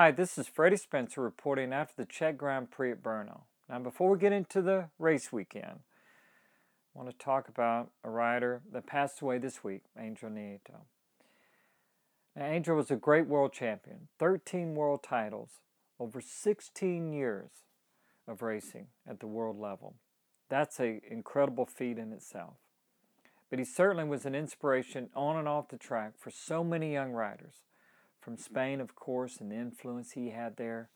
Hi, this is Freddie Spencer reporting after the Czech Grand Prix at Brno. Now, before we get into the race weekend, I want to talk about a rider that passed away this week, Angel Nieto. Now, Angel was a great world champion, 13 world titles, over 16 years of racing at the world level. That's an incredible feat in itself. But he certainly was an inspiration on and off the track for so many young riders from Spain, of course, and the influence he had there.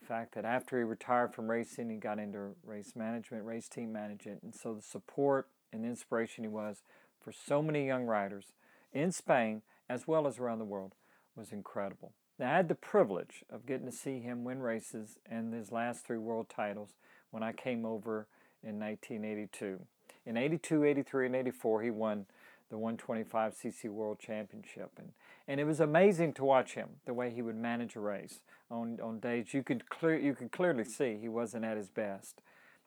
The fact that after he retired from racing, he got into race management, race team management, and so the support and the inspiration he was for so many young riders in Spain as well as around the world was incredible. Now, I had the privilege of getting to see him win races and his last three world titles when I came over in 1982. In 82, 83, and 84, he won the 125cc World Championship. And, and it was amazing to watch him, the way he would manage a race on, on days you could, clear, you could clearly see he wasn't at his best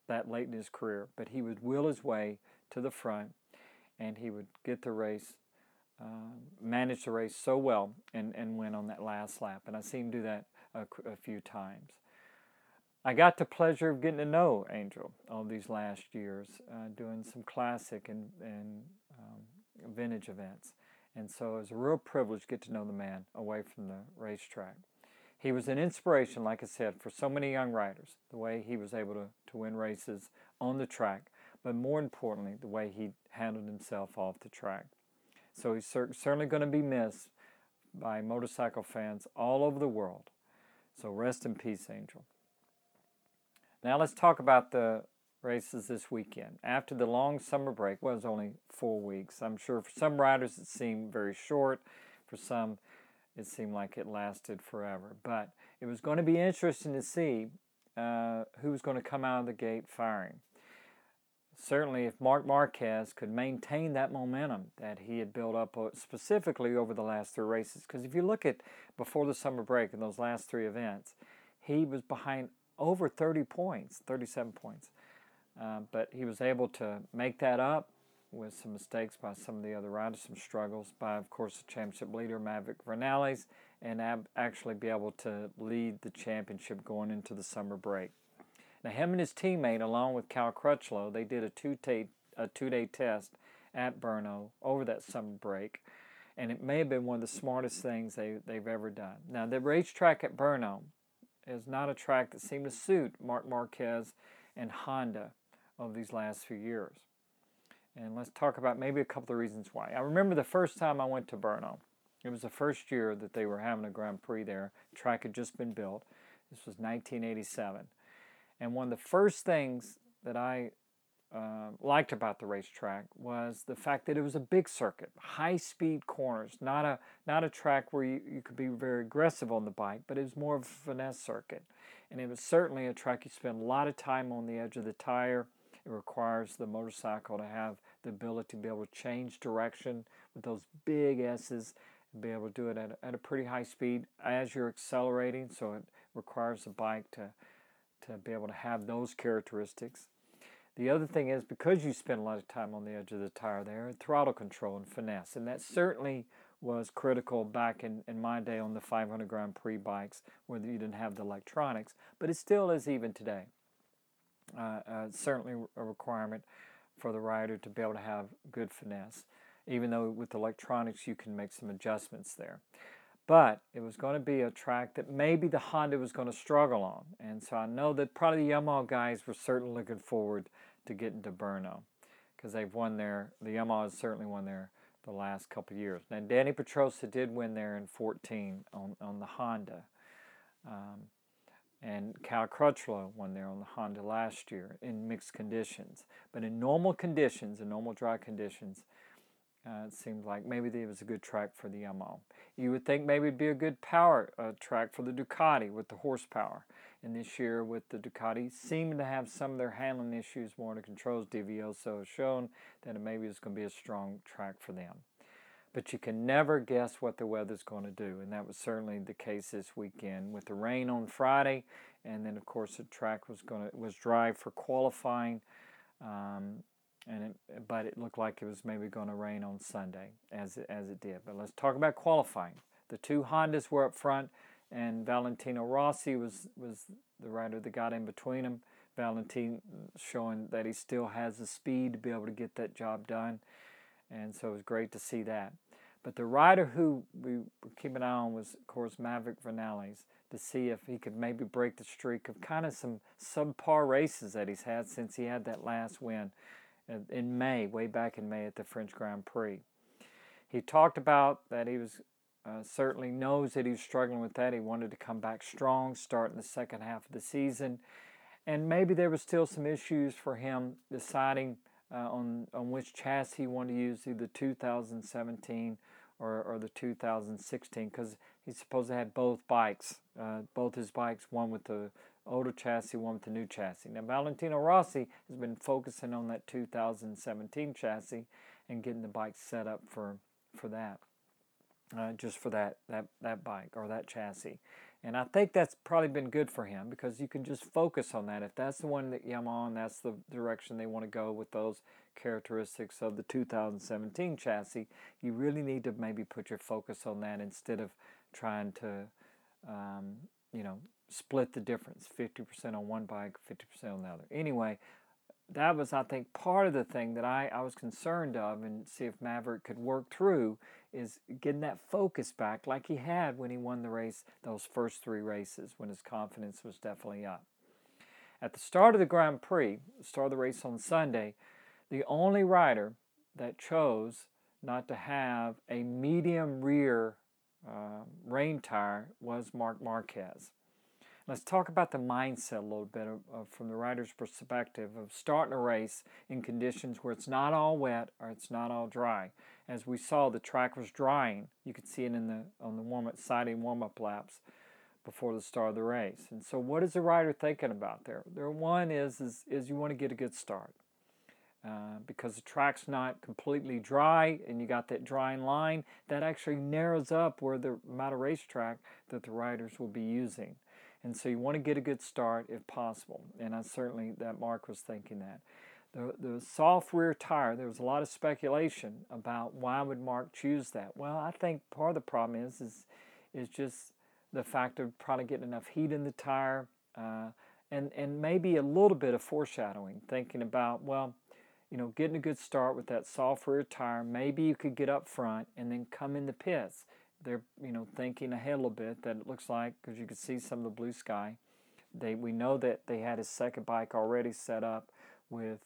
that late in his career, but he would will his way to the front and he would get the race, uh, manage the race so well and, and win on that last lap. And I seen him do that a, a few times. I got the pleasure of getting to know Angel all these last years, uh, doing some classic and, and vintage events. And so it was a real privilege to get to know the man away from the racetrack. He was an inspiration, like I said, for so many young riders, the way he was able to, to win races on the track, but more importantly, the way he handled himself off the track. So he's cer- certainly going to be missed by motorcycle fans all over the world. So rest in peace, Angel. Now let's talk about the races this weekend. After the long summer break, well, it was only four weeks. I'm sure for some riders it seemed very short. For some, it seemed like it lasted forever. But it was going to be interesting to see uh, who was going to come out of the gate firing. Certainly, if Marc Marquez could maintain that momentum that he had built up uh, specifically over the last three races, because if you look at before the summer break in those last three events, he was behind over 30 points, 37 points. Uh, but he was able to make that up with some mistakes by some of the other riders, some struggles by, of course, the championship leader Maverick Vinales, and ab- actually be able to lead the championship going into the summer break. Now, him and his teammate, along with Cal Crutchlow, they did a two-day a two-day test at Brno over that summer break, and it may have been one of the smartest things they, they've ever done. Now, the racetrack at Brno is not a track that seemed to suit Marc Marquez and Honda of these last few years. And let's talk about maybe a couple of reasons why. I remember the first time I went to Brno. It was the first year that they were having a Grand Prix there. The track had just been built. This was 1987. And one of the first things that I uh, liked about the racetrack was the fact that it was a big circuit, high speed corners, not a not a track where you, you could be very aggressive on the bike, but it was more of a finesse circuit. And it was certainly a track you spend a lot of time on the edge of the tire it requires the motorcycle to have the ability to be able to change direction with those big S's and be able to do it at at a pretty high speed as you're accelerating. So it requires the bike to, to be able to have those characteristics. The other thing is because you spend a lot of time on the edge of the tire there, throttle control and finesse. And that certainly was critical back in, in my day on the 500 Grand Prix bikes where you didn't have the electronics, but it still is even today certainly a requirement for the rider to be able to have good finesse, even though with electronics you can make some adjustments there. But it was going to be a track that maybe the Honda was going to struggle on. And so I know that probably the Yamaha guys were certainly looking forward to getting to Brno because they've won there. The Yamaha has certainly won there the last couple years. Now, Dani Pedrosa did win there in 14 on, on the Honda. Um, and Cal Crutchlow won there on the Honda last year in mixed conditions. But in normal conditions, in normal dry conditions, uh, it seemed like maybe it was a good track for the Yamaha. You would think maybe it'd be a good power uh, track for the Ducati with the horsepower. And this year with the Ducati, seeming to have some of their handling issues more the controls. Dovizioso has shown that it maybe it's going to be a strong track for them but you can never guess what the weather's going to do. And that was certainly the case this weekend with the rain on Friday, and then of course the track was going to was dry for qualifying, um, and it, but it looked like it was maybe going to rain on Sunday as it, as it did. But let's talk about qualifying. The two Hondas were up front, and Valentino Rossi was was the rider that got in between them. Valentino showing that he still has the speed to be able to get that job done, and so it was great to see that. But the rider who we were keeping an eye on was, of course, Maverick Vinales to see if he could maybe break the streak of kind of some subpar races that he's had since he had that last win in May, way back in May at the French Grand Prix. He talked about that he was uh, certainly knows that he's struggling with that. He wanted to come back strong, start in the second half of the season, and maybe there was still some issues for him deciding uh, on on which chassis he wanted to use, either 2017 or, or the 2016, because he's supposed to have both bikes, uh, both his bikes, one with the older chassis, one with the new chassis. Now Valentino Rossi has been focusing on that 2017 chassis and getting the bike set up for for that uh, just for that, that, that bike or that chassis. And I think that's probably been good for him because you can just focus on that. If that's the one that Yamaha on, that's the direction they want to go with those characteristics of the 2017 chassis, you really need to maybe put your focus on that instead of trying to, um, you know, split the difference 50% on one bike, 50% on the other. Anyway, that was, I think, part of the thing that I, I was concerned of and see if Maverick could work through is getting that focus back like he had when he won the race, those first three races, when his confidence was definitely up. At the start of the Grand Prix, start of the race on Sunday, the only rider that chose not to have a medium rear uh, rain tire was Marc Marquez. Let's talk about the mindset a little bit of, of, from the rider's perspective of starting a race in conditions where it's not all wet or it's not all dry. As we saw, the track was drying. You could see it in the on the warm-up siding warm-up laps before the start of the race. And so, what is the rider thinking about there? There one is is, is you want to get a good start. Uh, because the track's not completely dry and you got that drying line, that actually narrows up where the amount of racetrack that the riders will be using. And so you want to get a good start if possible. And I certainly, that Marc was thinking that. The, the soft rear tire, there was a lot of speculation about why would Marc choose that. Well, I think part of the problem is, is, is just the fact of probably getting enough heat in the tire uh, and, and maybe a little bit of foreshadowing, thinking about, well, you know, getting a good start with that soft rear tire. Maybe you could get up front and then come in the pits they're you know thinking ahead a little bit that it looks like because you can see some of the blue sky. They we know that they had his second bike already set up with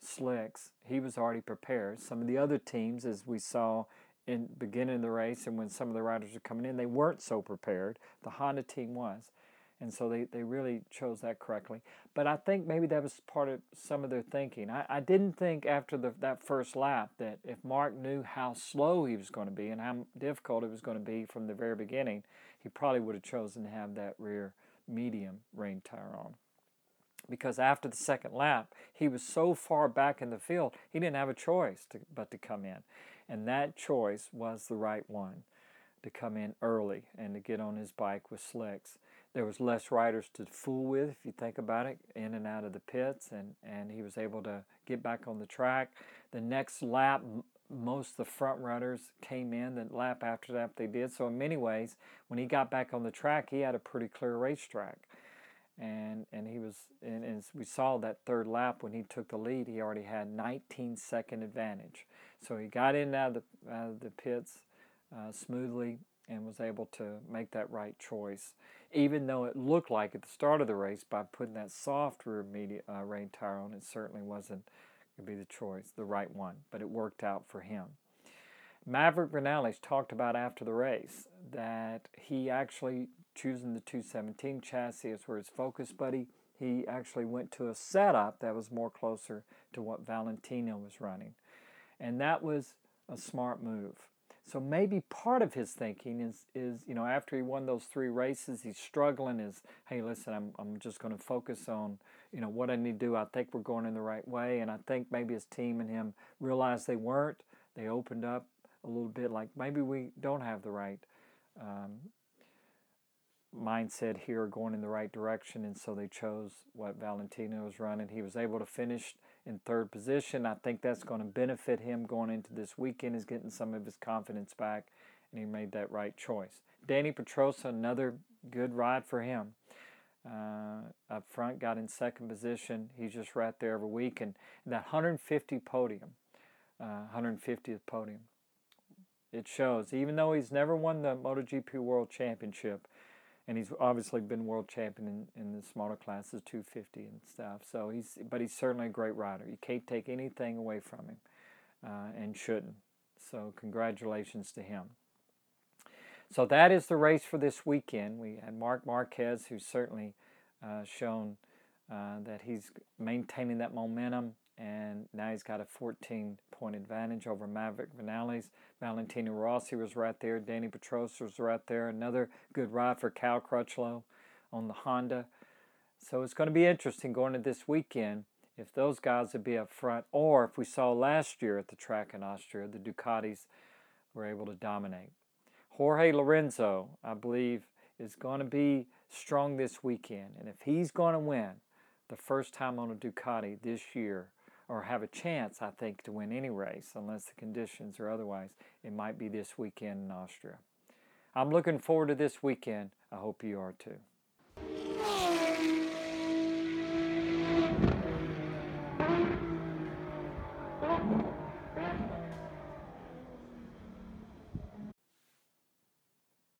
slicks. He was already prepared. Some of the other teams, as we saw in beginning of the race, and when some of the riders were coming in, they weren't so prepared. The Honda team was. And so they, they really chose that correctly. But I think maybe that was part of some of their thinking. I, I didn't think after the, that first lap that if Marc knew how slow he was going to be and how difficult it was going to be from the very beginning, he probably would have chosen to have that rear medium rain tire on. Because after the second lap, he was so far back in the field, he didn't have a choice to, but to come in. And that choice was the right one to come in early and to get on his bike with slicks there was less riders to fool with if you think about it in and out of the pits and, and he was able to get back on the track. The next lap most of the front runners came in the lap after that they did. So in many ways when he got back on the track he had a pretty clear racetrack. And and he was and, and we saw that third lap when he took the lead he already had 19 second advantage. So he got in out of the, out of the pits uh, smoothly and was able to make that right choice, even though it looked like at the start of the race by putting that soft rear media, uh, rain tire on, it certainly wasn't going to be the choice, the right one, but it worked out for him. Maverick Vinales talked about after the race that he actually choosing the 217 chassis as where his focus, buddy. He actually went to a setup that was more closer to what Valentino was running. And that was a smart move. So maybe part of his thinking is, is you know, after he won those three races, he's struggling. Is hey, listen, I'm, I'm just going to focus on, you know, what I need to do. I think we're going in the right way, and I think maybe his team and him realized they weren't. They opened up a little bit, like maybe we don't have the right um, mindset here, going in the right direction, and so they chose what Valentino was running. He was able to finish in third position. I think that's going to benefit him going into this weekend, is getting some of his confidence back and he made that right choice. Dani Pedrosa, another good ride for him. Uh, up front, got in second position. He's just right there every week, and that 150 podium, uh, 150th podium. It shows, even though he's never won the MotoGP World Championship, and he's obviously been world champion in, in the smaller classes, 250 and stuff. So he's, but he's certainly a great rider. You can't take anything away from him, uh, and shouldn't. So congratulations to him. So that is the race for this weekend. We had Marc Marquez, who's certainly uh, shown uh, that he's maintaining that momentum, and now he's got a 14 point advantage over Maverick Vinales. Valentino Rossi was right there. Dani Pedrosa was right there. Another good ride for Cal Crutchlow on the Honda. So it's going to be interesting going to this weekend if those guys would be up front, or if we saw last year at the track in Austria, the Ducatis were able to dominate. Jorge Lorenzo, I believe, is going to be strong this weekend. And if he's going to win the first time on a Ducati this year, or have a chance, I think, to win any race, unless the conditions are otherwise, it might be this weekend in Austria. I'm looking forward to this weekend. I hope you are too.